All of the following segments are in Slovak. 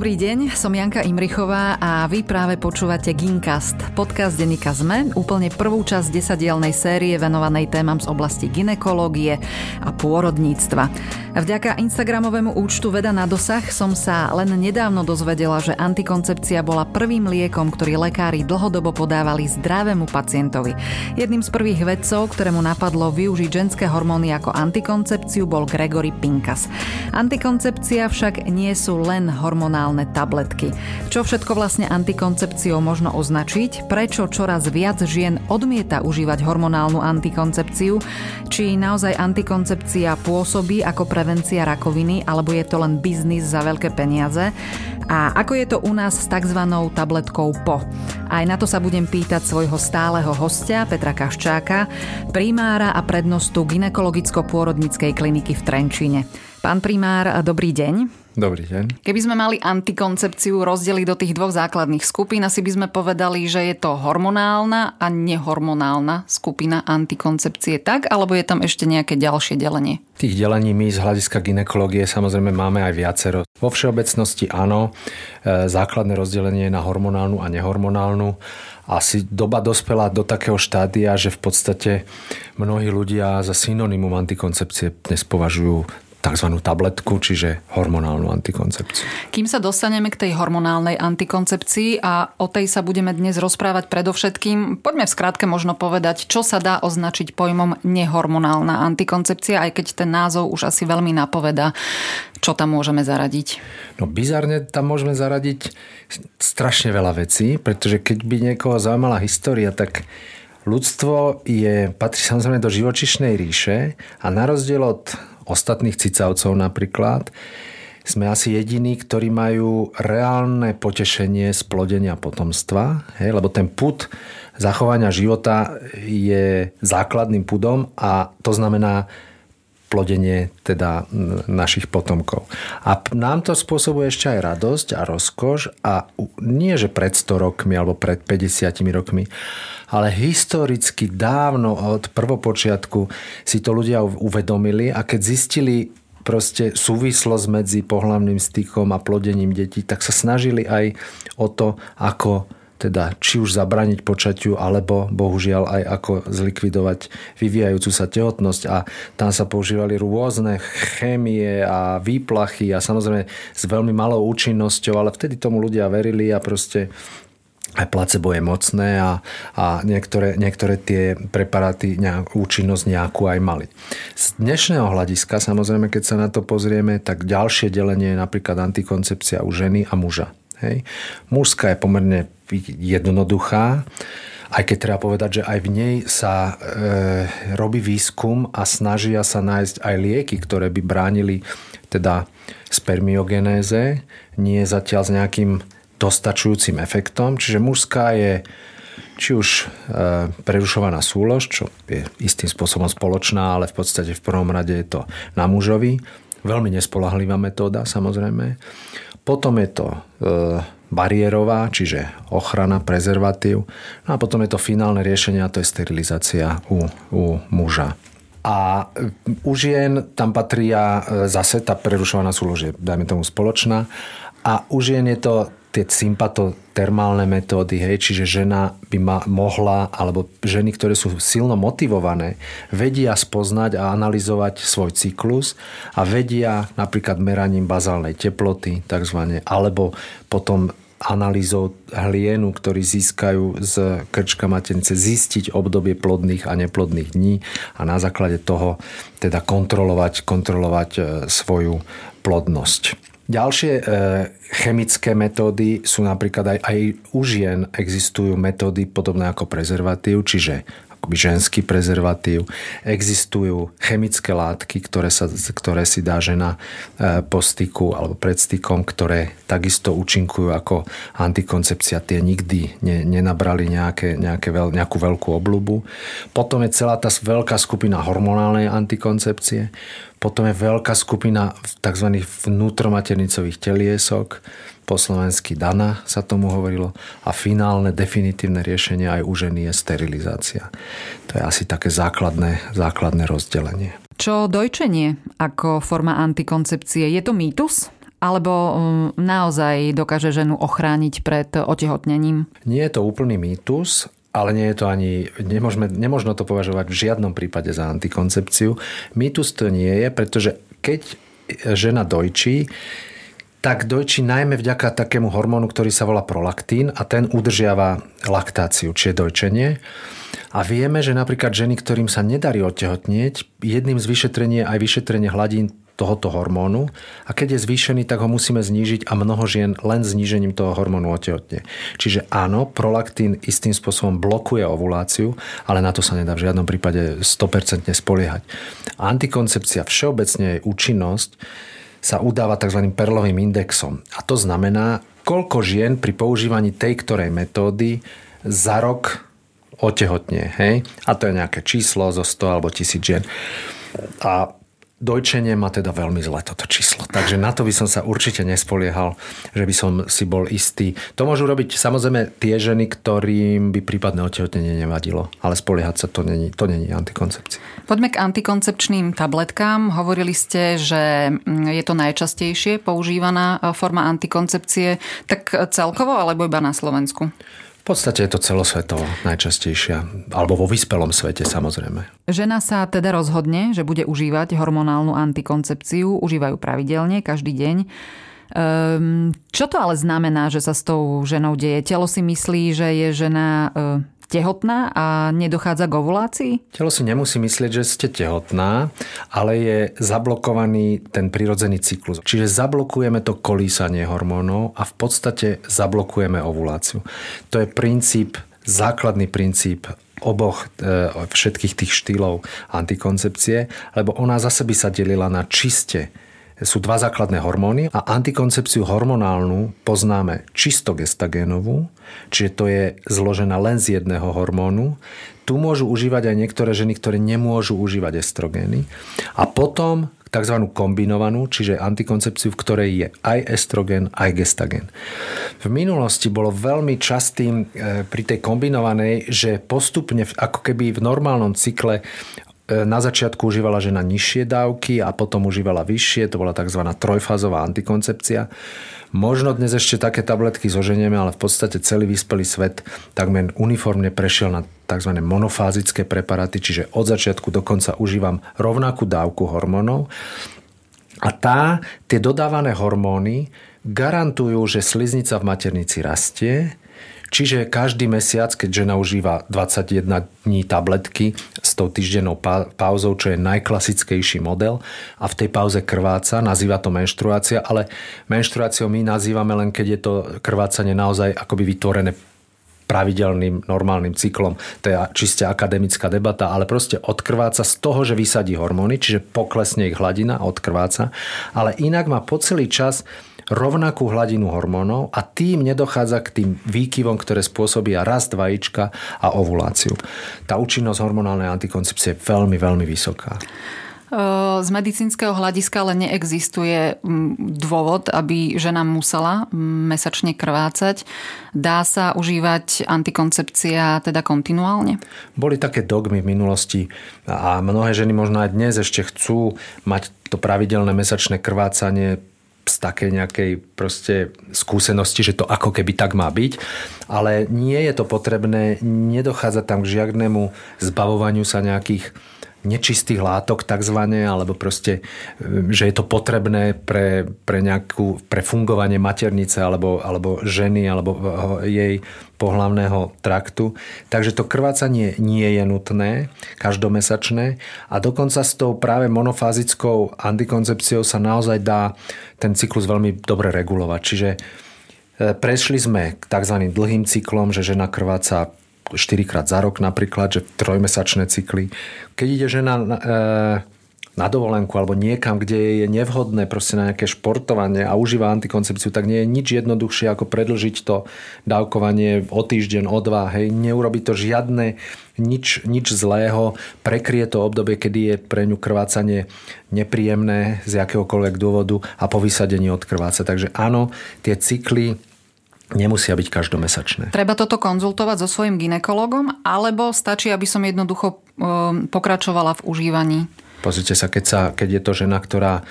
Dobrý deň, som Janka Imrichová a vy práve počúvate Gincast, podcast denníka ZME, úplne prvú časť desadielnej série venovanej témam z oblasti ginekológie a pôrodníctva. Vďaka Instagramovému účtu Veda na dosah som sa len nedávno dozvedela, že antikoncepcia bola prvým liekom, ktorý lekári dlhodobo podávali zdravému pacientovi. Jedným z prvých vedcov, ktorému napadlo využiť ženské hormóny ako antikoncepciu, bol Gregory Pinkas. Antikoncepcia však nie sú len hormonálne tabletky. Čo všetko vlastne antikoncepciou možno označiť? Prečo čoraz viac žien odmieta užívať hormonálnu antikoncepciu? Či naozaj antikoncepcia pôsobí ako prevencia rakoviny, alebo je to len biznis za veľké peniaze? A ako je to u nás s tzv. tabletkou PO? Aj na to sa budem pýtať svojho stáleho hostia Petra Kaščáka, primára a prednostu ginekologicko-pôrodnickej kliniky v Trenčíne. Pán primár, dobrý deň. Dobrý deň. Keby sme mali antikoncepciu rozdeliť do tých dvoch základných skupín, asi by sme povedali, že je to hormonálna a nehormonálna skupina antikoncepcie, tak? Alebo je tam ešte nejaké ďalšie delenie? Tých delení my z hľadiska ginekológie samozrejme máme aj viacero. Vo všeobecnosti áno, e, základné rozdelenie na hormonálnu a nehormonálnu. Asi doba dospela do takého štádia, že v podstate mnohí ľudia za synonymum antikoncepcie dnes považujú tzv. tabletku, čiže hormonálnu antikoncepciu. Kým sa dostaneme k tej hormonálnej antikoncepcii a o tej sa budeme dnes rozprávať predovšetkým, poďme v skratke možno povedať, čo sa dá označiť pojmom nehormonálna antikoncepcia, aj keď ten názov už asi veľmi napoveda, čo tam môžeme zaradiť. No bizarne tam môžeme zaradiť strašne veľa vecí, pretože keď by niekoho zaujímala história, tak ľudstvo je, patrí samozrejme do živočišnej ríše a na rozdiel od ostatných cicavcov napríklad, sme asi jediní, ktorí majú reálne potešenie z plodenia potomstva, hej, lebo ten put zachovania života je základným pudom a to znamená plodenie teda našich potomkov. A nám to spôsobuje ešte aj radosť a rozkoš a nie, že pred 100 rokmi alebo pred 50 rokmi, ale historicky dávno od prvopočiatku si to ľudia uvedomili a keď zistili proste súvislosť medzi pohľavným stykom a plodením detí, tak sa snažili aj o to, ako teda či už zabraniť počatiu, alebo bohužiaľ aj ako zlikvidovať vyvíjajúcu sa tehotnosť a tam sa používali rôzne chémie a výplachy a samozrejme s veľmi malou účinnosťou, ale vtedy tomu ľudia verili a proste aj placebo je mocné a, a niektoré, niektoré tie preparáty nejak, účinnosť nejakú aj mali. Z dnešného hľadiska, samozrejme, keď sa na to pozrieme, tak ďalšie delenie je napríklad antikoncepcia u ženy a muža. Hej. Mužská je pomerne jednoduchá, aj keď treba povedať, že aj v nej sa e, robí výskum a snažia sa nájsť aj lieky, ktoré by bránili teda spermiogenéze, nie zatiaľ s nejakým dostačujúcim efektom. Čiže mužská je či už e, prerušovaná súlož, čo je istým spôsobom spoločná, ale v podstate v prvom rade je to na mužovi. Veľmi nespolahlivá metóda samozrejme. Potom je to e, bariérová, čiže ochrana, prezervatív. No a potom je to finálne riešenie a to je sterilizácia u, u muža. A u žien tam patria e, zase tá prerušovaná súlož je, dajme tomu, spoločná. A u žien je to tie sympatotermálne metódy, hej, čiže žena by ma mohla, alebo ženy, ktoré sú silno motivované, vedia spoznať a analyzovať svoj cyklus a vedia napríklad meraním bazálnej teploty, takzvané, alebo potom analýzou hlienu, ktorí získajú z krčka maternice, zistiť obdobie plodných a neplodných dní a na základe toho teda kontrolovať, kontrolovať e, svoju plodnosť. Ďalšie e, chemické metódy sú napríklad aj, aj u žien existujú metódy podobné ako prezervatív, čiže akoby ženský prezervatív. Existujú chemické látky, ktoré, sa, ktoré si dá žena e, po styku alebo pred stykom, ktoré takisto účinkujú ako antikoncepcia. Tie nikdy ne, nenabrali nejaké, nejaké veľ, nejakú veľkú obľubu. Potom je celá tá veľká skupina hormonálnej antikoncepcie. Potom je veľká skupina tzv. vnútromaternicových teliesok, po slovensky Dana sa tomu hovorilo a finálne definitívne riešenie aj u ženy je sterilizácia. To je asi také základné, základné rozdelenie. Čo dojčenie ako forma antikoncepcie? Je to mýtus? alebo mm, naozaj dokáže ženu ochrániť pred otehotnením? Nie je to úplný mýtus, ale nie je to ani, nemôžeme, nemôžno to považovať v žiadnom prípade za antikoncepciu. Mýtus to nie je, pretože keď žena dojčí, tak dojčí najmä vďaka takému hormónu, ktorý sa volá prolaktín a ten udržiava laktáciu, čiže dojčenie. A vieme, že napríklad ženy, ktorým sa nedarí odtehotnieť, jedným z vyšetrení je aj vyšetrenie hladín tohoto hormónu a keď je zvýšený, tak ho musíme znížiť a mnoho žien len znížením toho hormónu otehotne. Čiže áno, prolaktín istým spôsobom blokuje ovuláciu, ale na to sa nedá v žiadnom prípade 100% spoliehať. Antikoncepcia všeobecne jej účinnosť sa udáva tzv. perlovým indexom. A to znamená, koľko žien pri používaní tej ktorej metódy za rok otehotne. Hej? A to je nejaké číslo zo 100 alebo 1000 žien. A Dojčenie má teda veľmi zle toto číslo. Takže na to by som sa určite nespoliehal, že by som si bol istý. To môžu robiť samozrejme tie ženy, ktorým by prípadné otehotnenie nevadilo. Ale spoliehať sa to není, to není antikoncepcia. Poďme k antikoncepčným tabletkám. Hovorili ste, že mm, je to najčastejšie používaná e, forma antikoncepcie. Tak celkovo alebo iba na Slovensku? V podstate je to celosvetovo najčastejšia, alebo vo vyspelom svete samozrejme. Žena sa teda rozhodne, že bude užívať hormonálnu antikoncepciu, užívajú pravidelne, každý deň. Um, čo to ale znamená, že sa s tou ženou deje? Telo si myslí, že je žena tehotná a nedochádza k ovulácii? Telo si nemusí myslieť, že ste tehotná, ale je zablokovaný ten prirodzený cyklus. Čiže zablokujeme to kolísanie hormónov a v podstate zablokujeme ovuláciu. To je princíp, základný princíp oboch e, všetkých tých štýlov antikoncepcie, lebo ona zase by sa delila na čiste sú dva základné hormóny a antikoncepciu hormonálnu poznáme čisto gestagénovú, čiže to je zložená len z jedného hormónu. Tu môžu užívať aj niektoré ženy, ktoré nemôžu užívať estrogény. A potom tzv. kombinovanú, čiže antikoncepciu, v ktorej je aj estrogen, aj gestagen. V minulosti bolo veľmi častým e, pri tej kombinovanej, že postupne, ako keby v normálnom cykle na začiatku užívala žena nižšie dávky a potom užívala vyššie, to bola tzv. trojfázová antikoncepcia. Možno dnes ešte také tabletky zoženieme, ale v podstate celý vyspelý svet takmer uniformne prešiel na tzv. monofázické preparáty, čiže od začiatku do konca užívam rovnakú dávku hormónov. A tá, tie dodávané hormóny garantujú, že sliznica v maternici rastie, Čiže každý mesiac, keď žena užíva 21 dní tabletky s tou týždennou pauzou, čo je najklasickejší model a v tej pauze krváca, nazýva to menštruácia, ale menštruáciou my nazývame len, keď je to krvácanie naozaj akoby vytvorené pravidelným normálnym cyklom. To je čiste akademická debata, ale proste odkrváca z toho, že vysadí hormóny, čiže poklesne ich hladina odkrváca, ale inak má po celý čas rovnakú hladinu hormónov a tým nedochádza k tým výkyvom, ktoré spôsobia rast vajíčka a ovuláciu. Tá účinnosť hormonálnej antikoncepcie je veľmi, veľmi vysoká. Z medicínskeho hľadiska ale neexistuje dôvod, aby žena musela mesačne krvácať. Dá sa užívať antikoncepcia teda kontinuálne? Boli také dogmy v minulosti a mnohé ženy možno aj dnes ešte chcú mať to pravidelné mesačné krvácanie z takej nejakej proste skúsenosti, že to ako keby tak má byť, ale nie je to potrebné, nedochádza tam k žiadnemu zbavovaniu sa nejakých nečistých látok takzvané, alebo proste, že je to potrebné pre, pre, nejakú, pre fungovanie maternice alebo, alebo ženy alebo jej pohlavného traktu. Takže to krvácanie nie je nutné, každomesačné a dokonca s tou práve monofázickou antikoncepciou sa naozaj dá ten cyklus veľmi dobre regulovať. Čiže e, prešli sme k tzv. dlhým cyklom, že žena krváca 4 krát za rok napríklad, že trojmesačné cykly. Keď ide žena e, na dovolenku alebo niekam, kde je nevhodné proste na nejaké športovanie a užíva antikoncepciu, tak nie je nič jednoduchšie ako predlžiť to dávkovanie o týždeň, o dva. Hej. Neurobi to žiadne nič, nič zlého, prekrie to obdobie, kedy je pre ňu krvácanie nepríjemné z akéhokoľvek dôvodu a po vysadení odkrváca. Takže áno, tie cykly nemusia byť každomesačné. Treba toto konzultovať so svojím ginekologom, alebo stačí, aby som jednoducho um, pokračovala v užívaní Pozrite sa, keď, sa, keď je to žena, ktorá e,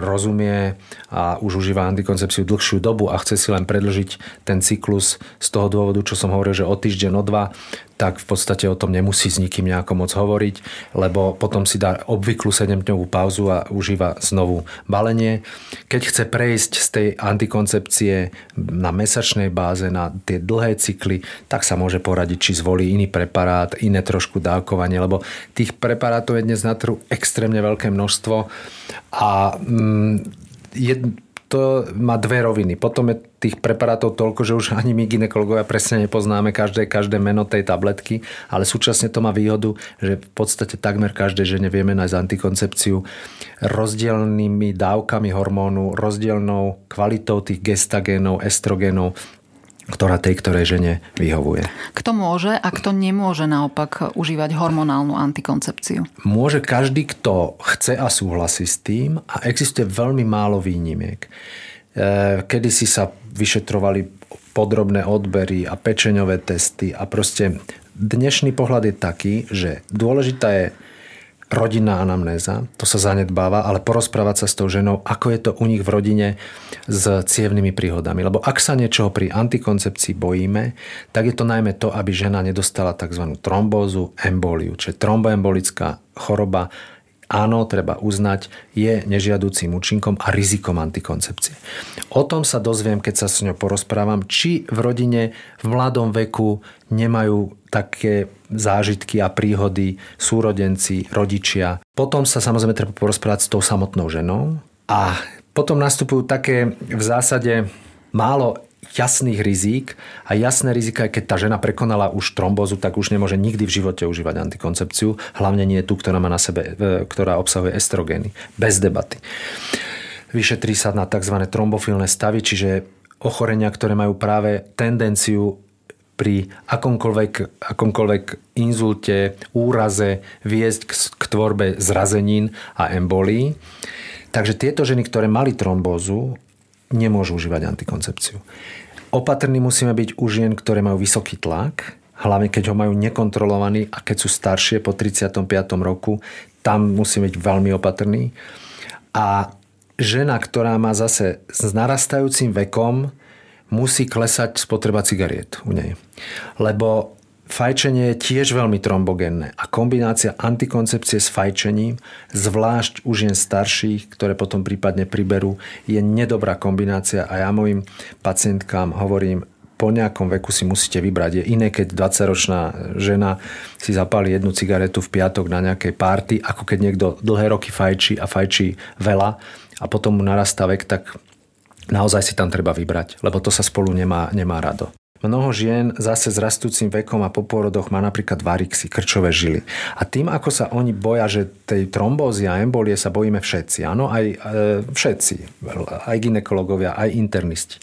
rozumie a už užíva antikoncepciu dlhšiu dobu a chce si len predlžiť ten cyklus z toho dôvodu, čo som hovoril, že o týždeň, o dva, tak v podstate o tom nemusí s nikým nejako moc hovoriť, lebo potom si dá obvyklú 7-dňovú pauzu a užíva znovu balenie. Keď chce prejsť z tej antikoncepcie na mesačnej báze, na tie dlhé cykly, tak sa môže poradiť, či zvolí iný preparát, iné trošku dávkovanie, lebo tých preparátov je dnes na trhu extrémne veľké množstvo a mm, jed, to má dve roviny. Potom je tých preparátov toľko, že už ani my ginekologovia presne nepoznáme každé, každé meno tej tabletky, ale súčasne to má výhodu, že v podstate takmer každej žene vieme nájsť antikoncepciu rozdielnými dávkami hormónu, rozdielnou kvalitou tých gestagénov, estrogénov, ktorá tej ktorej žene vyhovuje. Kto môže a kto nemôže naopak užívať hormonálnu antikoncepciu? Môže každý, kto chce a súhlasí s tým a existuje veľmi málo výnimiek. E, kedy si sa vyšetrovali podrobné odbery a pečeňové testy a proste dnešný pohľad je taký, že dôležitá je rodinná anamnéza, to sa zanedbáva, ale porozprávať sa s tou ženou, ako je to u nich v rodine s cievnými príhodami. Lebo ak sa niečoho pri antikoncepcii bojíme, tak je to najmä to, aby žena nedostala tzv. trombózu, emboliu, čiže tromboembolická choroba áno, treba uznať, je nežiadúcim účinkom a rizikom antikoncepcie. O tom sa dozviem, keď sa s ňou porozprávam, či v rodine v mladom veku nemajú také zážitky a príhody súrodenci, rodičia. Potom sa samozrejme treba porozprávať s tou samotnou ženou a potom nastupujú také v zásade málo jasných rizík a jasné rizika je, keď tá žena prekonala už trombózu, tak už nemôže nikdy v živote užívať antikoncepciu, hlavne nie tú, ktorá má na sebe, e, ktorá obsahuje estrogény. Bez debaty. Vyšetrí sa na tzv. trombofilné stavy, čiže ochorenia, ktoré majú práve tendenciu pri akomkoľvek, akomkoľvek inzulte, úraze viesť k, k tvorbe zrazenín a embolí. Takže tieto ženy, ktoré mali trombózu, nemôžu užívať antikoncepciu. Opatrní musíme byť u žien, ktoré majú vysoký tlak, hlavne keď ho majú nekontrolovaný a keď sú staršie po 35. roku, tam musíme byť veľmi opatrní. A žena, ktorá má zase s narastajúcim vekom, musí klesať spotreba cigariet u nej. Lebo Fajčenie je tiež veľmi trombogénne a kombinácia antikoncepcie s fajčením, zvlášť u žien starších, ktoré potom prípadne priberú, je nedobrá kombinácia a ja mojim pacientkám hovorím, po nejakom veku si musíte vybrať. Je iné, keď 20-ročná žena si zapáli jednu cigaretu v piatok na nejakej párty, ako keď niekto dlhé roky fajčí a fajčí veľa a potom mu narastá vek, tak naozaj si tam treba vybrať, lebo to sa spolu nemá, nemá rado. Mnoho žien zase s rastúcim vekom a po pôrodoch má napríklad varixy, krčové žily. A tým, ako sa oni boja, že tej trombózy a embolie sa bojíme všetci, áno, aj e, všetci, aj ginekologovia, aj internisti.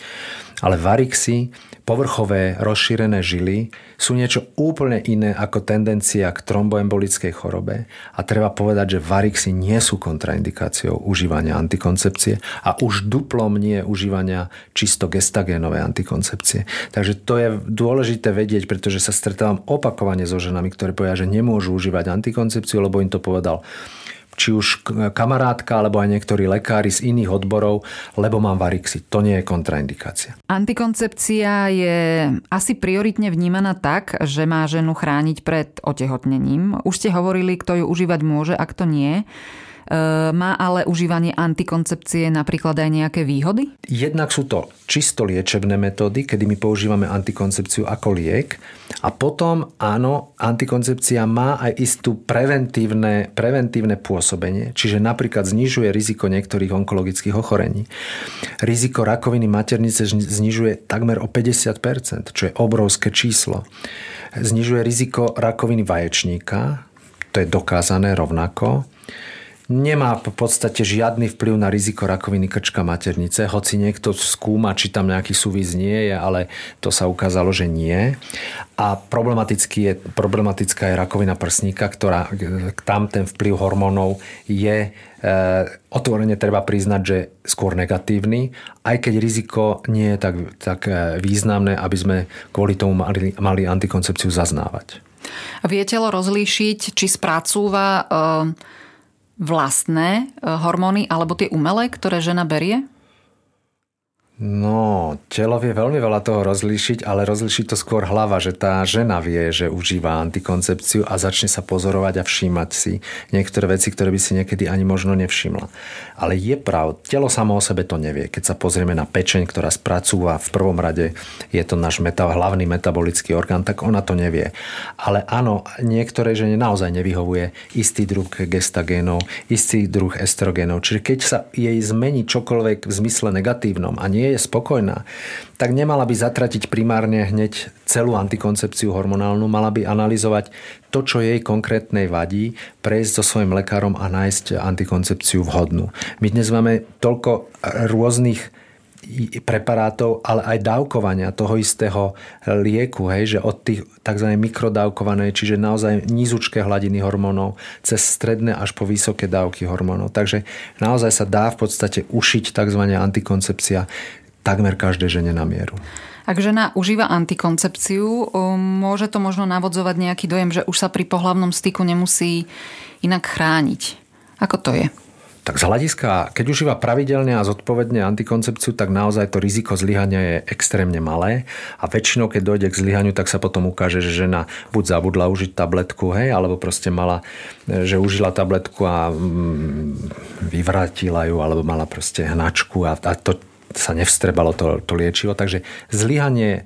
Ale varixy povrchové rozšírené žily sú niečo úplne iné ako tendencia k tromboembolickej chorobe a treba povedať, že varixy nie sú kontraindikáciou užívania antikoncepcie a už duplom nie užívania čisto gestagénovej antikoncepcie. Takže to je dôležité vedieť, pretože sa stretávam opakovane so ženami, ktoré povedia, že nemôžu užívať antikoncepciu, lebo im to povedal či už kamarátka alebo aj niektorí lekári z iných odborov, lebo mám varixy. To nie je kontraindikácia. Antikoncepcia je asi prioritne vnímaná tak, že má ženu chrániť pred otehotnením. Už ste hovorili, kto ju užívať môže a kto nie. E, má ale užívanie antikoncepcie napríklad aj nejaké výhody? Jednak sú to čisto liečebné metódy, kedy my používame antikoncepciu ako liek. A potom áno, antikoncepcia má aj istú preventívne, preventívne pôsobenie, čiže napríklad znižuje riziko niektorých onkologických ochorení. Riziko rakoviny maternice znižuje takmer o 50%, čo je obrovské číslo. Znižuje riziko rakoviny vaječníka, to je dokázané rovnako nemá v podstate žiadny vplyv na riziko rakoviny krčka maternice, hoci niekto skúma, či tam nejaký súvis nie je, ale to sa ukázalo, že nie. A problematický je, problematická je rakovina prsníka, ktorá tam ten vplyv hormónov je e, otvorene treba priznať, že skôr negatívny, aj keď riziko nie je tak, tak e, významné, aby sme kvôli tomu mali, mali antikoncepciu zaznávať. Viete rozlíšiť, či spracúva e vlastné e, hormóny alebo tie umelé, ktoré žena berie? No, telo vie veľmi veľa toho rozlíšiť, ale rozlíši to skôr hlava, že tá žena vie, že užíva antikoncepciu a začne sa pozorovať a všímať si niektoré veci, ktoré by si niekedy ani možno nevšimla. Ale je prav, telo samo o sebe to nevie. Keď sa pozrieme na pečeň, ktorá spracúva v prvom rade, je to náš meta, hlavný metabolický orgán, tak ona to nevie. Ale áno, niektoré žene naozaj nevyhovuje istý druh gestagénov, istý druh estrogénov. Čiže keď sa jej zmení čokoľvek v zmysle negatívnom a nie nie je spokojná, tak nemala by zatratiť primárne hneď celú antikoncepciu hormonálnu, mala by analyzovať to, čo jej konkrétnej vadí, prejsť so svojím lekárom a nájsť antikoncepciu vhodnú. My dnes máme toľko rôznych preparátov, ale aj dávkovania toho istého lieku, hej, že od tých tzv. mikrodávkované, čiže naozaj nízučké hladiny hormónov, cez stredné až po vysoké dávky hormónov. Takže naozaj sa dá v podstate ušiť tzv. antikoncepcia takmer každej žene na mieru. Ak žena užíva antikoncepciu, môže to možno navodzovať nejaký dojem, že už sa pri pohlavnom styku nemusí inak chrániť. Ako to je? Tak z hľadiska, keď užíva pravidelne a zodpovedne antikoncepciu, tak naozaj to riziko zlyhania je extrémne malé a väčšinou, keď dojde k zlyhaniu, tak sa potom ukáže, že žena buď zabudla užiť tabletku, hej, alebo proste mala, že užila tabletku a mm, vyvrátila ju, alebo mala proste hnačku a, a to sa nevstrebalo to, to liečivo. Takže zlyhanie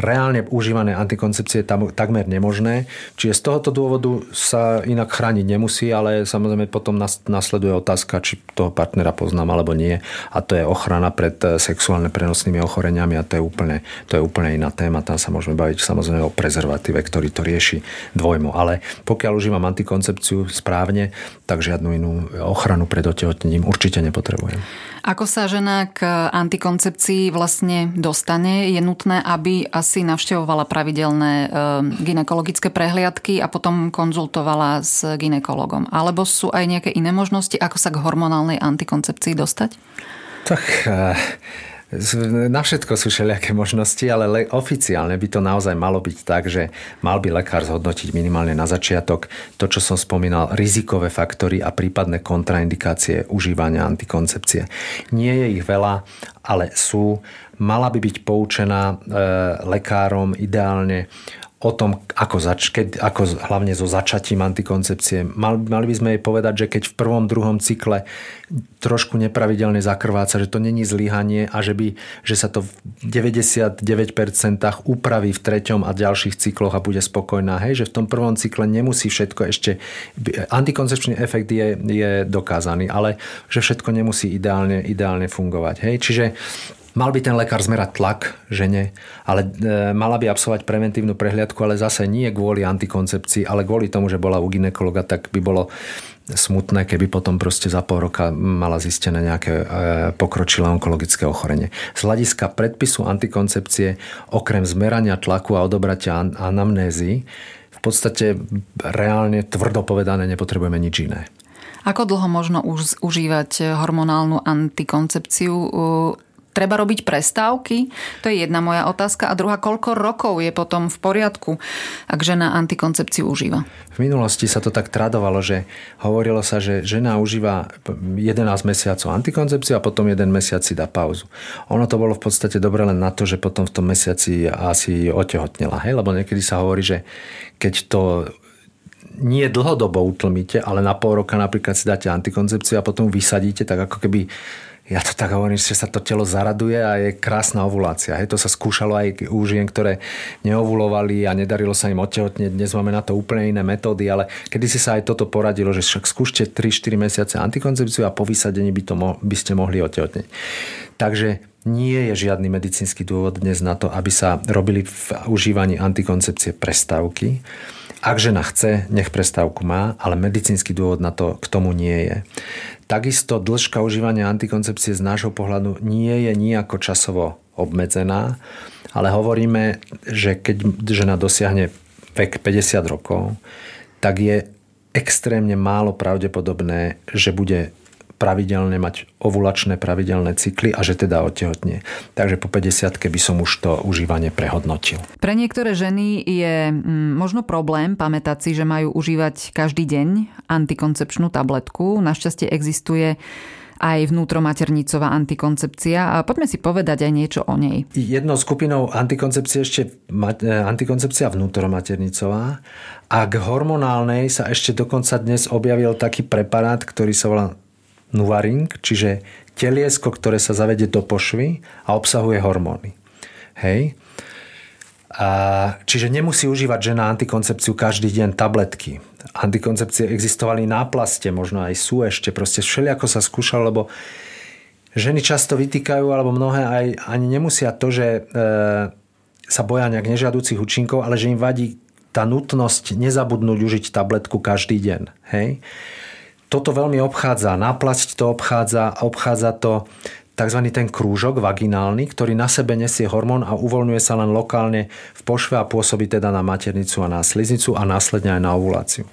reálne užívané antikoncepcie tam takmer nemožné. Čiže z tohoto dôvodu sa inak chrániť nemusí, ale samozrejme potom nasleduje otázka, či toho partnera poznám alebo nie. A to je ochrana pred eh, sexuálne prenosnými ochoreniami a to je úplne, to je úplne iná téma. Tam sa môžeme baviť samozrejme o prezervatíve, ktorý to rieši dvojmo. Ale pokiaľ užívam antikoncepciu správne, tak žiadnu inú ochranu pred otehotnením určite nepotrebujem. Ako sa žena k antikoncepcii vlastne dostane? Je nutné, aby navštevovala pravidelné eh, ginekologické prehliadky a potom konzultovala s ginekologom. Alebo sú aj nejaké iné možnosti, ako sa k hormonálnej antikoncepcii dostať? Tak eh, na všetko sú všelijaké možnosti, ale le, oficiálne by to naozaj malo byť tak, že mal by lekár zhodnotiť minimálne na začiatok to, čo som spomínal, rizikové faktory a prípadné kontraindikácie užívania antikoncepcie. Nie je ich veľa, ale sú. Mala by byť poučená e, lekárom ideálne o tom, ako, zač- keď, ako hlavne so začatím antikoncepcie. Mal, mali by sme jej povedať, že keď v prvom, druhom cykle trošku nepravidelne zakrváca, že to není zlyhanie a že, by, že sa to v 99% upraví v treťom a ďalších cykloch a bude spokojná. Hej, že v tom prvom cykle nemusí všetko ešte... Antikoncepčný efekt je, je dokázaný, ale že všetko nemusí ideálne, ideálne fungovať. Hej, čiže Mal by ten lekár zmerať tlak žene, ale e, mala by absolvovať preventívnu prehliadku, ale zase nie kvôli antikoncepcii, ale kvôli tomu, že bola u ginekologa, tak by bolo smutné, keby potom proste za pol roka mala zistené nejaké e, pokročilé onkologické ochorenie. Z hľadiska predpisu antikoncepcie, okrem zmerania tlaku a odobratia anamnézy, v podstate reálne tvrdo povedané nepotrebujeme nič iné. Ako dlho možno už užívať hormonálnu antikoncepciu? Treba robiť prestávky? To je jedna moja otázka. A druhá, koľko rokov je potom v poriadku, ak žena antikoncepciu užíva? V minulosti sa to tak tradovalo, že hovorilo sa, že žena užíva 11 mesiacov antikoncepciu a potom jeden mesiac si dá pauzu. Ono to bolo v podstate dobre len na to, že potom v tom mesiaci asi otehotnela. Hej? Lebo niekedy sa hovorí, že keď to nie dlhodobo utlmíte, ale na pol roka napríklad si dáte antikoncepciu a potom vysadíte, tak ako keby ja to tak hovorím, že sa to telo zaraduje a je krásna ovulácia. Hej, to sa skúšalo aj u žien, ktoré neovulovali a nedarilo sa im otehotnieť. Dnes máme na to úplne iné metódy, ale kedy si sa aj toto poradilo, že však skúšte 3-4 mesiace antikoncepciu a po vysadení by, to mo- by ste mohli otehotnieť. Takže nie je žiadny medicínsky dôvod dnes na to, aby sa robili v užívaní antikoncepcie prestávky. Ak žena chce, nech prestávku má, ale medicínsky dôvod na to k tomu nie je. Takisto dĺžka užívania antikoncepcie z nášho pohľadu nie je nejako časovo obmedzená, ale hovoríme, že keď žena dosiahne vek 50 rokov, tak je extrémne málo pravdepodobné, že bude pravidelne mať ovulačné pravidelné cykly a že teda otehotnie. Takže po 50 by som už to užívanie prehodnotil. Pre niektoré ženy je mm, možno problém pamätať si, že majú užívať každý deň antikoncepčnú tabletku. Našťastie existuje aj vnútromaternicová antikoncepcia. A poďme si povedať aj niečo o nej. Jednou skupinou antikoncepcie ešte e, antikoncepcia vnútromaternicová a k hormonálnej sa ešte dokonca dnes objavil taký preparát, ktorý sa volá Nuvaring, čiže teliesko, ktoré sa zavedie do pošvy a obsahuje hormóny. Hej. A, čiže nemusí užívať žena antikoncepciu každý deň tabletky. Antikoncepcie existovali náplaste, možno aj sú ešte. Proste všelijako sa skúšalo, lebo ženy často vytýkajú, alebo mnohé aj ani nemusia to, že e, sa boja nejak nežiaducich účinkov, ale že im vadí tá nutnosť nezabudnúť užiť tabletku každý deň. Hej? Toto veľmi obchádza. Náplasť to obchádza, obchádza to tzv. ten krúžok vaginálny, ktorý na sebe nesie hormón a uvoľňuje sa len lokálne v pošve a pôsobí teda na maternicu a na sliznicu a následne aj na ovuláciu.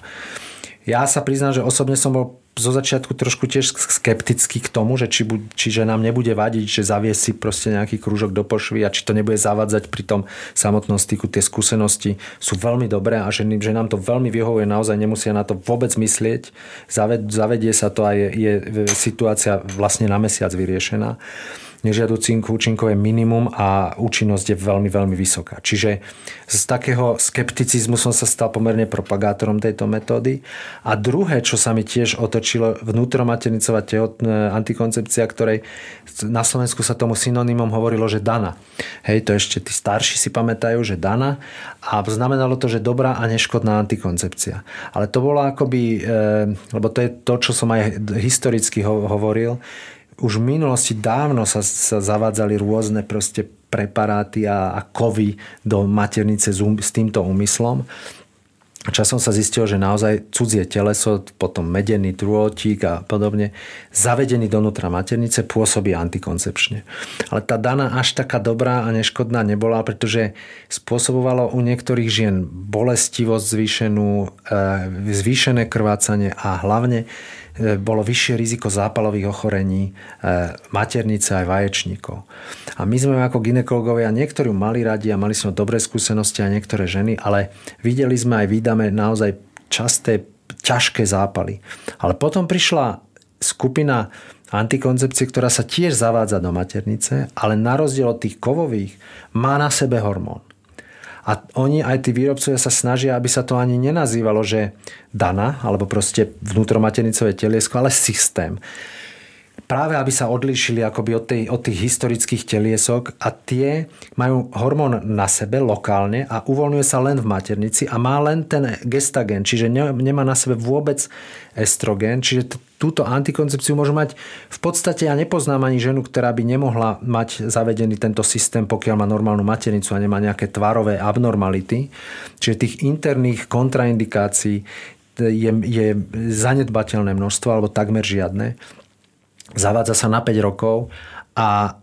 Ja sa priznám, že osobne som bol zo začiatku trošku tiež skeptický k tomu, že či, či že nám nebude vadiť, že zavie si proste nejaký krúžok do pošvy a či to nebude zavádzať pri tom samotnom styku. Tie skúsenosti sú veľmi dobré a že, že nám to veľmi vyhovuje, naozaj nemusia na to vôbec myslieť. Zavedie sa to a je, je situácia vlastne na mesiac vyriešená nežiaducím účinkov je minimum a účinnosť je veľmi, veľmi vysoká. Čiže z takého skepticizmu som sa stal pomerne propagátorom tejto metódy. A druhé, čo sa mi tiež otočilo, vnútromaternicová tehotná antikoncepcia, ktorej na Slovensku sa tomu synonymom hovorilo, že Dana. Hej, to ešte tí starší si pamätajú, že Dana. A znamenalo to, že dobrá a neškodná antikoncepcia. Ale to bolo akoby, e, lebo to je to, čo som aj historicky hovoril, už v minulosti dávno sa, sa zavádzali rôzne proste preparáty a, a kovy do maternice s, um, s týmto úmyslom. Časom sa zistilo, že naozaj cudzie teleso, potom medený drôtik a podobne, zavedený donútra maternice pôsobí antikoncepčne. Ale tá dana až taká dobrá a neškodná nebola, pretože spôsobovalo u niektorých žien bolestivosť zvýšenú, e, zvýšené krvácanie a hlavne bolo vyššie riziko zápalových ochorení e, maternice aj vaječníkov. A my sme ako ginekológovia niektorí mali radi a mali sme dobré skúsenosti a niektoré ženy, ale videli sme aj, vydáme naozaj časté, ťažké zápaly. Ale potom prišla skupina antikoncepcie, ktorá sa tiež zavádza do maternice, ale na rozdiel od tých kovových má na sebe hormón. A oni, aj tí výrobcovia sa snažia, aby sa to ani nenazývalo, že dana, alebo proste vnútromaternicové teliesko, ale systém práve aby sa odlíšili akoby od, tej, od tých historických teliesok a tie majú hormón na sebe lokálne a uvoľňuje sa len v maternici a má len ten gestagen, čiže ne, nemá na sebe vôbec estrogen, čiže t- túto antikoncepciu môžu mať v podstate ja nepoznám ani ženu, ktorá by nemohla mať zavedený tento systém, pokiaľ má normálnu maternicu a nemá nejaké tvarové abnormality. Čiže tých interných kontraindikácií je, je zanedbateľné množstvo alebo takmer žiadne zavádza sa na 5 rokov a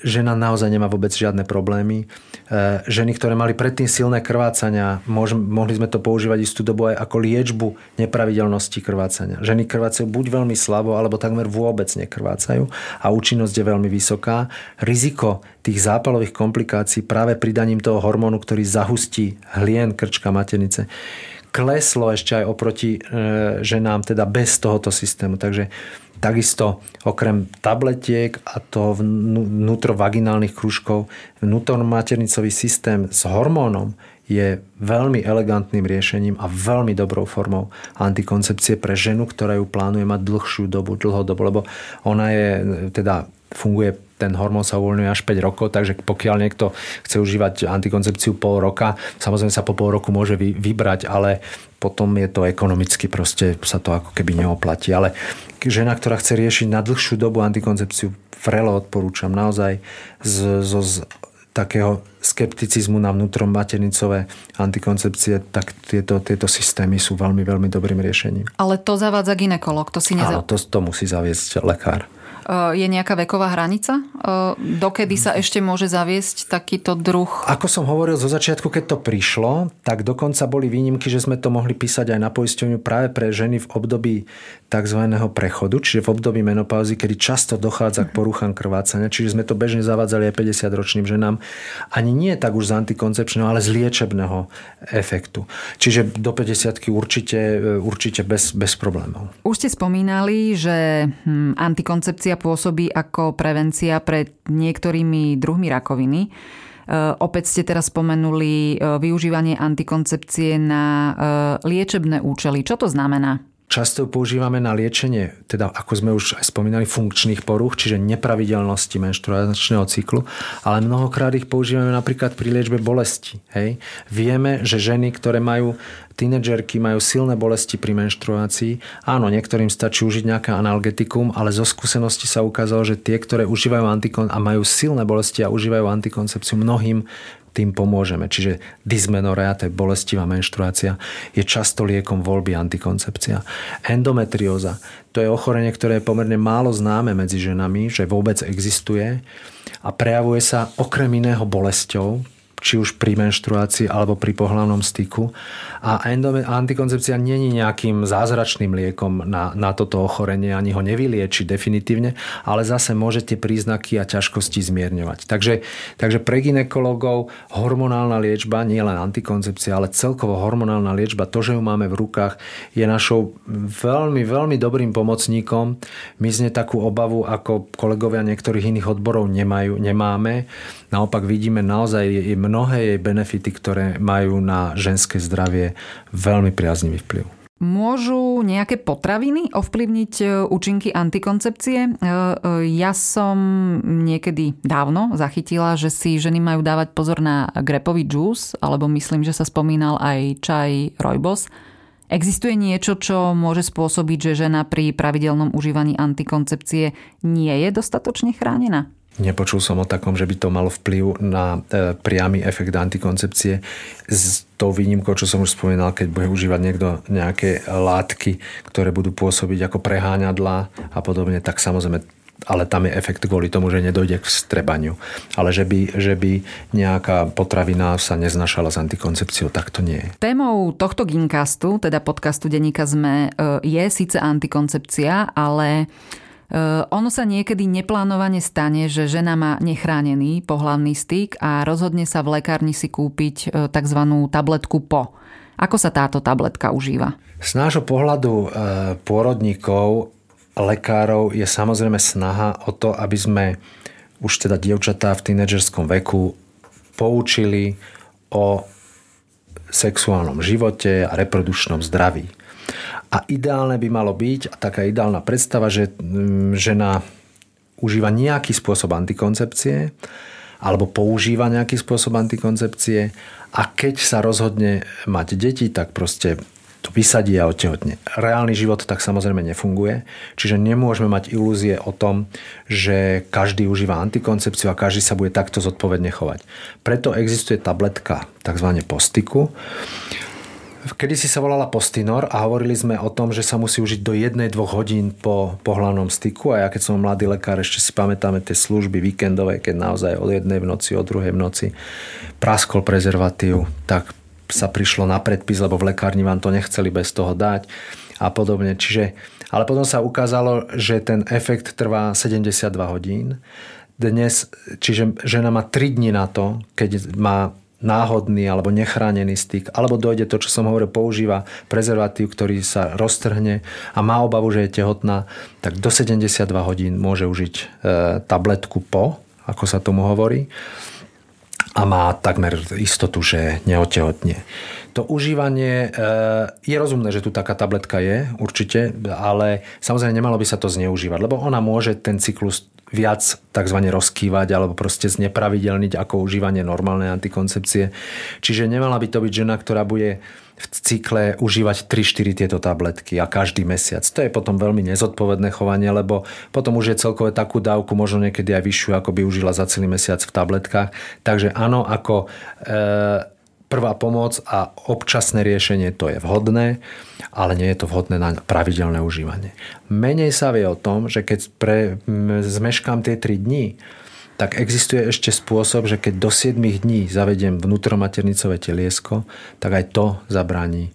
žena naozaj nemá vôbec žiadne problémy. E, ženy, ktoré mali predtým silné krvácania, mohli sme to používať istú dobu aj ako liečbu nepravidelnosti krvácania. Ženy krvácajú buď veľmi slabo, alebo takmer vôbec nekrvácajú a účinnosť je veľmi vysoká. Riziko tých zápalových komplikácií práve pridaním toho hormónu, ktorý zahustí hlien krčka maternice, kleslo ešte aj oproti e, ženám teda bez tohoto systému. Takže Takisto okrem tabletiek a toho vnútrovaginálnych krúžkov vnútormaternicový systém s hormónom je veľmi elegantným riešením a veľmi dobrou formou antikoncepcie pre ženu, ktorá ju plánuje mať dlhšiu dobu, dlhodobu, lebo ona je, teda funguje ten hormón sa uvoľňuje až 5 rokov, takže pokiaľ niekto chce užívať antikoncepciu pol roka, samozrejme sa po pol roku môže vybrať, ale potom je to ekonomicky proste sa to ako keby neoplatí. Ale žena, ktorá chce riešiť na dlhšiu dobu antikoncepciu, vrelo odporúčam naozaj z, zo z takého skepticizmu na vnútromaternicové antikoncepcie, tak tieto, tieto systémy sú veľmi, veľmi dobrým riešením. Ale to zavádza ginekolog, to si neza... Áno, to, to musí zaviesť lekár. Je nejaká veková hranica? Dokedy sa ešte môže zaviesť takýto druh? Ako som hovoril zo začiatku, keď to prišlo, tak dokonca boli výnimky, že sme to mohli písať aj na poisťovňu práve pre ženy v období tzv. prechodu, čiže v období menopauzy, kedy často dochádza k poruchám krvácania, čiže sme to bežne zavádzali aj 50-ročným ženám. Ani nie tak už z antikoncepčného, ale z liečebného efektu. Čiže do 50 určite, určite bez, bez problémov. Už ste spomínali, že hm, antikoncepcia pôsobí ako prevencia pred niektorými druhmi rakoviny. E, opäť ste teraz spomenuli e, využívanie antikoncepcie na e, liečebné účely. Čo to znamená? Často používame na liečenie, teda ako sme už aj spomínali, funkčných poruch, čiže nepravidelnosti menštruačného cyklu, ale mnohokrát ich používame napríklad pri liečbe bolesti. Hej? Vieme, že ženy, ktoré majú tínedžerky majú silné bolesti pri menštruácii. Áno, niektorým stačí užiť nejaké analgetikum, ale zo skúsenosti sa ukázalo, že tie, ktoré užívajú antikon a majú silné bolesti a užívajú antikoncepciu, mnohým tým pomôžeme. Čiže dysmenorea, to je bolestivá menštruácia, je často liekom voľby antikoncepcia. Endometrióza, to je ochorenie, ktoré je pomerne málo známe medzi ženami, že vôbec existuje a prejavuje sa okrem iného bolesťou, či už pri menštruácii alebo pri pohľavnom styku. A antikoncepcia není nejakým zázračným liekom na, na toto ochorenie, ani ho nevylieči definitívne, ale zase môžete príznaky a ťažkosti zmierňovať. Takže, takže pre ginekologov hormonálna liečba, nie len antikoncepcia, ale celkovo hormonálna liečba, to, že ju máme v rukách, je našou veľmi, veľmi dobrým pomocníkom. My zne takú obavu, ako kolegovia niektorých iných odborov nemajú, nemáme. Naopak vidíme naozaj mnohé jej benefity, ktoré majú na ženské zdravie veľmi priaznivý vplyv. Môžu nejaké potraviny ovplyvniť e, účinky antikoncepcie? E, e, ja som niekedy dávno zachytila, že si ženy majú dávať pozor na grepový džús, alebo myslím, že sa spomínal aj čaj rojbos. Existuje niečo, čo môže spôsobiť, že žena pri pravidelnom užívaní antikoncepcie nie je dostatočne chránená? Nepočul som o takom, že by to malo vplyv na e, priamy efekt antikoncepcie s tou výnimkou, čo som už spomínal, keď bude užívať niekto nejaké látky, ktoré budú pôsobiť ako preháňadla a podobne, tak samozrejme ale tam je efekt kvôli tomu, že nedojde k vstrebaniu. Ale že by, že by nejaká potravina sa neznašala s antikoncepciou, tak to nie je. Témou tohto Gincastu, teda podcastu Deníka ZME, je síce antikoncepcia, ale ono sa niekedy neplánovane stane, že žena má nechránený pohlavný styk a rozhodne sa v lekárni si kúpiť eh, tzv. tabletku PO. Ako sa táto tabletka užíva? Z nášho pohľadu eh, pôrodníkov, lekárov je samozrejme snaha o to, aby sme už teda dievčatá v tínedžerskom veku poučili o sexuálnom živote a reprodučnom zdraví. A ideálne by malo byť, a taká ideálna predstava, že mm, žena užíva nejaký spôsob antikoncepcie alebo používa nejaký spôsob antikoncepcie a keď sa rozhodne mať deti, tak proste to vysadí a otehotne. Reálny život tak samozrejme nefunguje, čiže nemôžeme mať ilúzie o tom, že každý užíva antikoncepciu a každý sa bude takto zodpovedne chovať. Preto existuje tabletka tzv. postiku, Kedy si sa volala Postinor a hovorili sme o tom, že sa musí užiť do jednej, dvoch hodín po pohľavnom styku a ja keď som mladý lekár, ešte si pamätáme tie služby víkendové, keď naozaj od jednej v noci, od druhej v noci praskol prezervatív, tak sa prišlo na predpis, lebo v lekárni vám to nechceli bez toho dať a podobne. Čiže, ale potom sa ukázalo, že ten efekt trvá 72 hodín. Dnes, čiže žena má 3 dní na to, keď má náhodný alebo nechránený styk, alebo dojde to, čo som hovoril, používa prezervatív, ktorý sa roztrhne a má obavu, že je tehotná, tak do 72 hodín môže užiť e, tabletku po, ako sa tomu hovorí, a má takmer istotu, že neotehotne. To užívanie, e, je rozumné, že tu taká tabletka je, určite, ale samozrejme nemalo by sa to zneužívať, lebo ona môže ten cyklus viac tzv. rozkývať alebo proste znepravidelniť ako užívanie normálnej antikoncepcie. Čiže nemala by to byť žena, ktorá bude v cykle užívať 3-4 tieto tabletky a každý mesiac. To je potom veľmi nezodpovedné chovanie, lebo potom už je celkové takú dávku, možno niekedy aj vyššiu, ako by užila za celý mesiac v tabletkách. Takže áno, ako e, prvá pomoc a občasné riešenie to je vhodné, ale nie je to vhodné na pravidelné užívanie. Menej sa vie o tom, že keď pre, zmeškám tie 3 dní, tak existuje ešte spôsob, že keď do 7 dní zavediem vnútromaternicové teliesko, tak aj to zabráni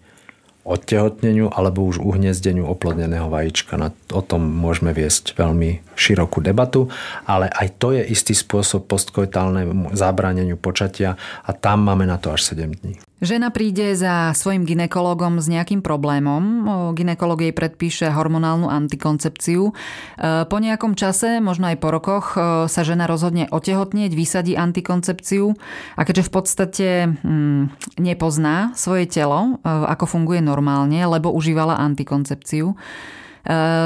odtehotneniu alebo už uhniezdeniu oplodneného vajíčka. O tom môžeme viesť veľmi širokú debatu, ale aj to je istý spôsob postkoitálnemu zabráneniu počatia a tam máme na to až 7 dní. Žena príde za svojim ginekologom s nejakým problémom. Ginekolog jej predpíše hormonálnu antikoncepciu. E, po nejakom čase, možno aj po rokoch, e, sa žena rozhodne otehotnieť, vysadí antikoncepciu a keďže v podstate hm, nepozná svoje telo, e, ako funguje normálne, lebo užívala antikoncepciu,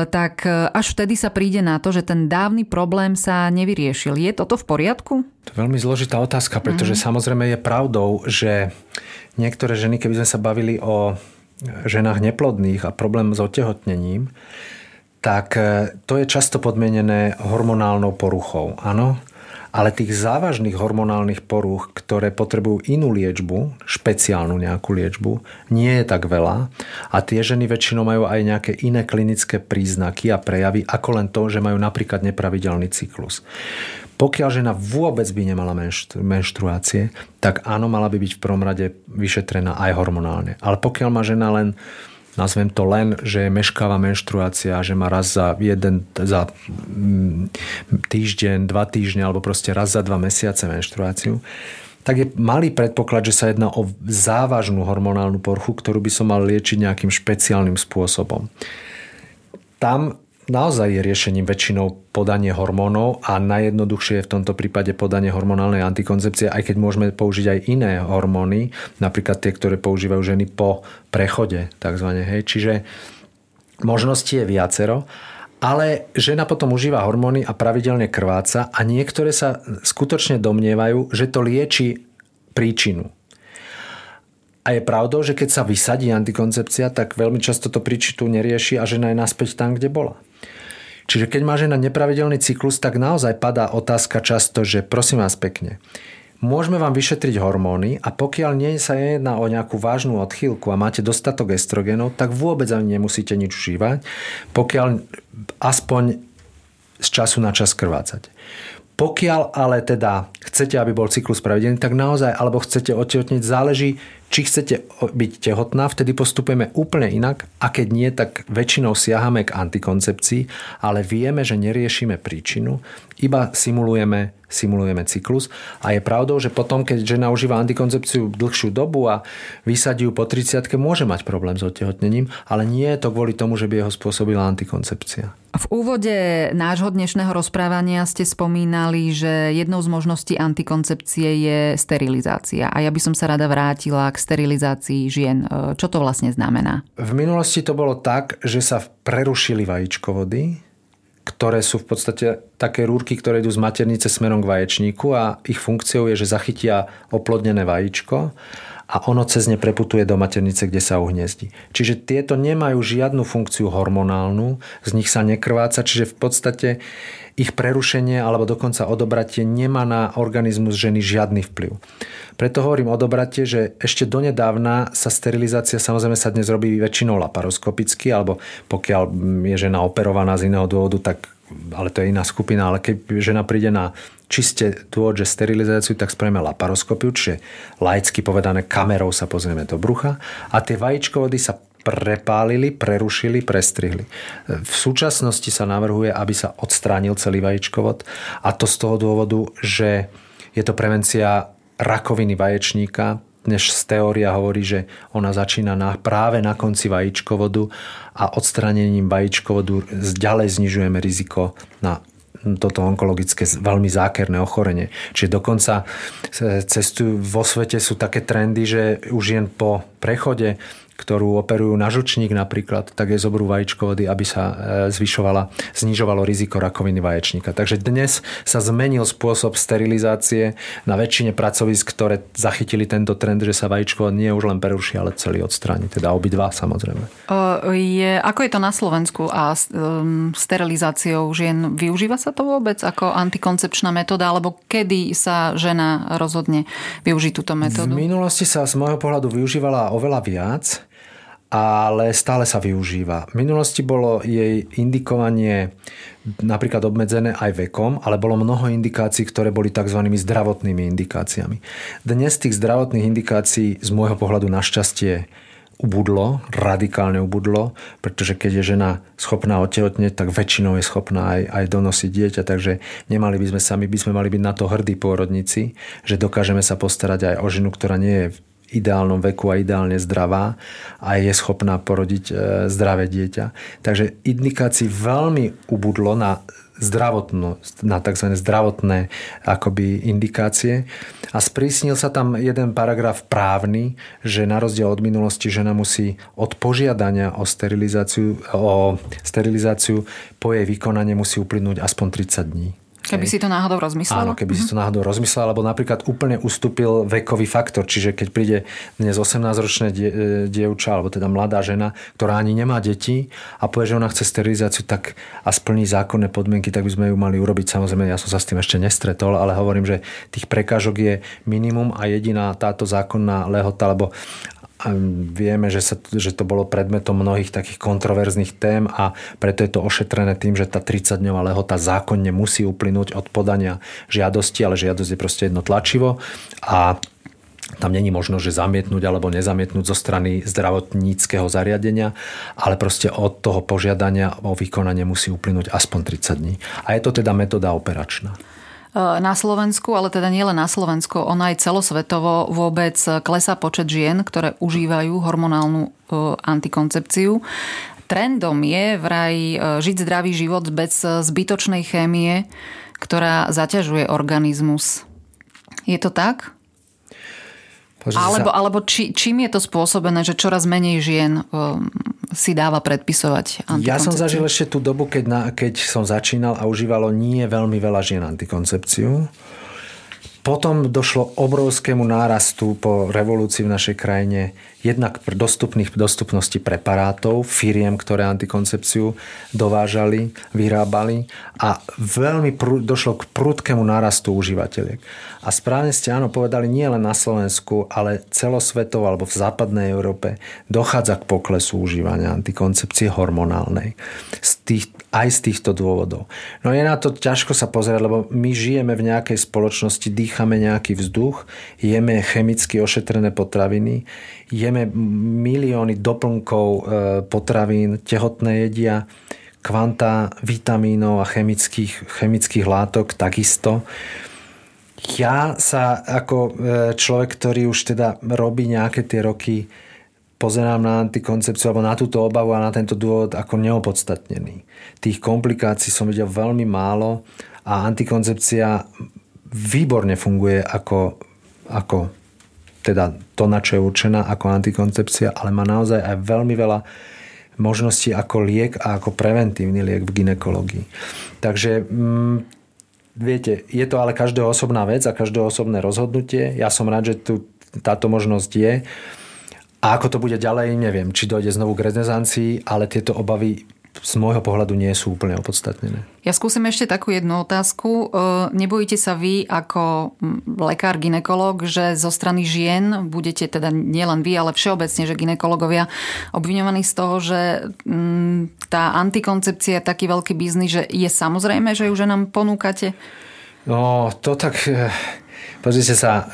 tak až vtedy sa príde na to, že ten dávny problém sa nevyriešil. Je toto v poriadku? To je veľmi zložitá otázka, pretože mm-hmm. samozrejme je pravdou, že niektoré ženy, keby sme sa bavili o ženách neplodných a problém s otehotnením, tak e, to je často podmienené hormonálnou poruchou. Áno, ale tých závažných hormonálnych poruch, ktoré potrebujú inú liečbu, špeciálnu nejakú liečbu, nie je tak veľa a tie ženy väčšinou majú aj nejaké iné klinické príznaky a prejavy, ako len to, že majú napríklad nepravidelný cyklus. Pokiaľ žena vôbec by nemala menštruácie, tak áno, mala by byť v prvom rade vyšetrená aj hormonálne. Ale pokiaľ má žena len nazvem to len, že je meškáva menštruácia, že má raz za jeden, za mm, týždeň, dva týždne alebo proste raz za dva mesiace menštruáciu, tak je malý predpoklad, že sa jedná o závažnú hormonálnu porchu, ktorú by som mal liečiť nejakým špeciálnym spôsobom. Tam naozaj je riešením väčšinou podanie hormónov a najjednoduchšie je v tomto prípade podanie hormonálnej antikoncepcie, aj keď môžeme použiť aj iné hormóny, napríklad tie, ktoré používajú ženy po prechode, takzvané. Hej. Čiže možností je viacero, ale žena potom užíva hormóny a pravidelne krváca a niektoré sa skutočne domnievajú, že to lieči príčinu. A je pravdou, že keď sa vysadí antikoncepcia, tak veľmi často to príčitu nerieši a žena je naspäť tam, kde bola. Čiže keď má žena nepravidelný cyklus, tak naozaj padá otázka často, že prosím vás pekne, môžeme vám vyšetriť hormóny a pokiaľ nie sa jedná o nejakú vážnu odchýlku a máte dostatok estrogenov, tak vôbec ani nemusíte nič užívať, pokiaľ aspoň z času na čas krvácať. Pokiaľ ale teda chcete, aby bol cyklus pravidelný, tak naozaj, alebo chcete otehotniť, záleží, či chcete byť tehotná, vtedy postupujeme úplne inak a keď nie, tak väčšinou siahame k antikoncepcii, ale vieme, že neriešime príčinu, iba simulujeme, simulujeme cyklus a je pravdou, že potom, keď žena užíva antikoncepciu dlhšiu dobu a vysadí ju po 30 môže mať problém s otehotnením, ale nie je to kvôli tomu, že by jeho spôsobila antikoncepcia. V úvode nášho dnešného rozprávania ste spomínali, že jednou z možností antikoncepcie je sterilizácia. A ja by som sa rada vrátila k sterilizácii žien. E, čo to vlastne znamená? V minulosti to bolo tak, že sa prerušili vajíčkovody, ktoré sú v podstate také rúrky, ktoré idú z maternice smerom k vaječníku a ich funkciou je, že zachytia oplodnené vajíčko a ono cez ne preputuje do maternice, kde sa uhniezdi. Čiže tieto nemajú žiadnu funkciu hormonálnu, z nich sa nekrváca, čiže v podstate ich prerušenie alebo dokonca odobratie nemá na organizmus ženy žiadny vplyv. Preto hovorím odobratie, že ešte donedávna sa sterilizácia samozrejme sa dnes robí väčšinou laparoskopicky, alebo pokiaľ je žena operovaná z iného dôvodu, tak ale to je iná skupina, ale keď žena príde na čiste dôvod, že sterilizáciu, tak spravíme laparoskopiu, čiže laicky povedané kamerou sa pozrieme do brucha a tie vajíčkovody sa prepálili, prerušili, prestrihli. V súčasnosti sa navrhuje, aby sa odstránil celý vajíčkovod a to z toho dôvodu, že je to prevencia rakoviny vaječníka, než teória hovorí, že ona začína na, práve na konci vajíčkovodu a odstranením vajíčkovodu ďalej znižujeme riziko na toto onkologické veľmi zákerné ochorenie. Čiže dokonca cestujú vo svete sú také trendy, že už jen po prechode ktorú operujú na žučník napríklad, tak je zobrú vajíčko vody, aby sa e, zvyšovala, znižovalo riziko rakoviny vaječníka. Takže dnes sa zmenil spôsob sterilizácie na väčšine pracovisk, ktoré zachytili tento trend, že sa vajíčko nie už len preruší, ale celý odstráni. Teda obidva samozrejme. Je, ako je to na Slovensku a um, sterilizáciou žien? Využíva sa to vôbec ako antikoncepčná metóda, alebo kedy sa žena rozhodne využiť túto metódu? V minulosti sa z môjho pohľadu využívala oveľa viac, ale stále sa využíva. V minulosti bolo jej indikovanie napríklad obmedzené aj vekom, ale bolo mnoho indikácií, ktoré boli tzv. zdravotnými indikáciami. Dnes tých zdravotných indikácií z môjho pohľadu našťastie ubudlo, radikálne ubudlo, pretože keď je žena schopná otehotneť, tak väčšinou je schopná aj, aj donosiť dieťa, takže nemali by sme sa, my by sme mali byť na to hrdí pôrodníci, že dokážeme sa postarať aj o ženu, ktorá nie je ideálnom veku a ideálne zdravá a je schopná porodiť e, zdravé dieťa. Takže indikácií veľmi ubudlo na zdravotno, na tzv. zdravotné akoby indikácie. A sprísnil sa tam jeden paragraf právny, že na rozdiel od minulosti žena musí od požiadania o sterilizáciu, o sterilizáciu po jej vykonanie musí uplynúť aspoň 30 dní. Keby si to náhodou rozmyslel? Áno, keby mm-hmm. si to mhm. náhodou rozmyslel, alebo napríklad úplne ustúpil vekový faktor, čiže keď príde dnes 18-ročné die, e, dievča, alebo teda mladá žena, ktorá ani nemá deti a povie, že ona chce sterilizáciu tak a splní zákonné podmienky, tak by sme ju mali urobiť. Samozrejme, ja som sa s tým ešte nestretol, ale hovorím, že tých prekážok je minimum a jediná táto zákonná lehota, lebo vieme, že, sa, že to bolo predmetom mnohých takých kontroverzných tém a preto je to ošetrené tým, že tá 30-dňová lehota zákonne musí uplynúť od podania žiadosti, ale žiadosť je proste jedno tlačivo a tam není možno, že zamietnúť alebo nezamietnúť zo strany zdravotníckého zariadenia, ale proste od toho požiadania o vykonanie musí uplynúť aspoň 30 dní. A je to teda metóda operačná. E, na Slovensku, ale teda nielen na Slovensku, ona aj celosvetovo vôbec klesá počet žien, ktoré užívajú hormonálnu e, antikoncepciu. Trendom je vraj e, žiť zdravý život bez zbytočnej chémie, ktorá zaťažuje organizmus. Je to tak? Alebo, sa... alebo či, čím je to spôsobené, že čoraz menej žien um, si dáva predpisovať Ja som zažil ešte tú dobu, keď, na, keď som začínal a užívalo nie veľmi veľa žien antikoncepciu. Potom došlo obrovskému nárastu po revolúcii v našej krajine jednak dostupných dostupnosti preparátov, firiem, ktoré antikoncepciu dovážali, vyrábali a veľmi prú, došlo k prudkému nárastu užívateľiek. A správne ste áno povedali, nie len na Slovensku, ale celosvetovo alebo v západnej Európe dochádza k poklesu užívania antikoncepcie hormonálnej. Z tých, aj z týchto dôvodov. No je na to ťažko sa pozerať, lebo my žijeme v nejakej spoločnosti, dýchame nejaký vzduch, jeme chemicky ošetrené potraviny, jeme milióny doplnkov e, potravín, tehotné jedia, kvanta vitamínov a chemických, chemických látok takisto. Ja sa ako e, človek, ktorý už teda robí nejaké tie roky, pozerám na antikoncepciu alebo na túto obavu a na tento dôvod ako neopodstatnený. Tých komplikácií som videl veľmi málo a antikoncepcia výborne funguje ako, ako teda to, na čo je určená ako antikoncepcia, ale má naozaj aj veľmi veľa možností ako liek a ako preventívny liek v ginekológii. Takže mm, viete, je to ale každého osobná vec a každého osobné rozhodnutie. Ja som rád, že tu táto možnosť je. A ako to bude ďalej, neviem, či dojde znovu k renesancii, ale tieto obavy z môjho pohľadu nie sú úplne opodstatnené. Ja skúsim ešte takú jednu otázku. E, nebojíte sa vy ako lekár, ginekolog, že zo strany žien budete teda nielen vy, ale všeobecne, že ginekologovia obviňovaní z toho, že tá antikoncepcia je taký veľký biznis, že je samozrejme, že ju ženám ponúkate? No, to tak... E, pozrite sa,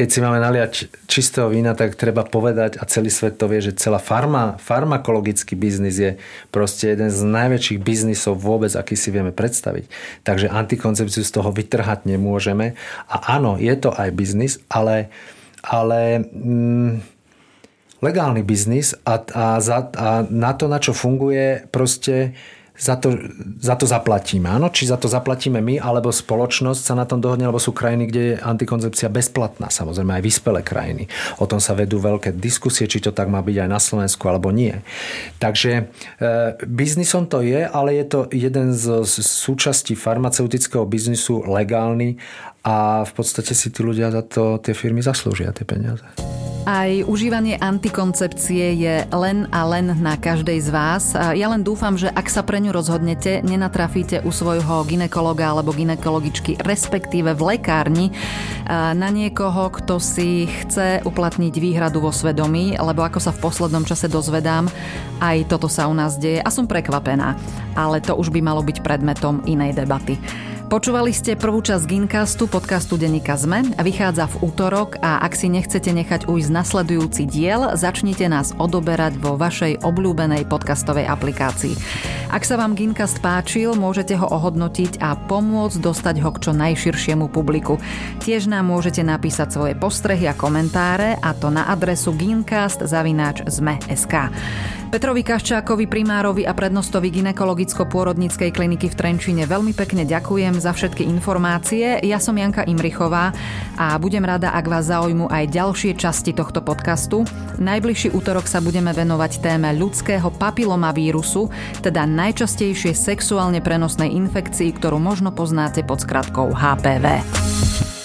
keď si máme naliať čistého vína, tak treba povedať a celý svet to vie, že celá farma, farmakologický biznis je proste jeden z najväčších biznisov vôbec, aký si vieme predstaviť. Takže antikoncepciu z toho vytrhať nemôžeme. A áno, je to aj biznis, ale, ale mm, legálny biznis a, a, za, a na to, na čo funguje, proste za to, za to zaplatíme. Áno, či za to zaplatíme my, alebo spoločnosť sa na tom dohodne, alebo sú krajiny, kde je antikoncepcia bezplatná. Samozrejme aj vyspelé krajiny. O tom sa vedú veľké diskusie, či to tak má byť aj na Slovensku, alebo nie. Takže e, biznisom to je, ale je to jeden z, z súčastí farmaceutického biznisu legálny a v podstate si tí ľudia za to, tie firmy zaslúžia tie peniaze. Aj užívanie antikoncepcie je len a len na každej z vás. Ja len dúfam, že ak sa pre ňu rozhodnete, nenatrafíte u svojho ginekologa alebo ginekologičky, respektíve v lekárni, na niekoho, kto si chce uplatniť výhradu vo svedomí, lebo ako sa v poslednom čase dozvedám, aj toto sa u nás deje a som prekvapená. Ale to už by malo byť predmetom inej debaty. Počúvali ste prvú časť Gincastu, podcastu Denika Zme. Vychádza v útorok a ak si nechcete nechať ujsť nasledujúci diel, začnite nás odoberať vo vašej obľúbenej podcastovej aplikácii. Ak sa vám Gincast páčil, môžete ho ohodnotiť a pomôcť dostať ho k čo najširšiemu publiku. Tiež nám môžete napísať svoje postrehy a komentáre a to na adresu gincast.zme.sk. Petrovi Kaščákovi, primárovi a prednostovi ginekologicko-pôrodníckej kliniky v Trenčine veľmi pekne ďakujem za všetky informácie. Ja som Janka Imrichová a budem rada, ak vás zaujímu aj ďalšie časti tohto podcastu. Najbližší útorok sa budeme venovať téme ľudského papilomavírusu, teda najčastejšie sexuálne prenosnej infekcii, ktorú možno poznáte pod skratkou HPV.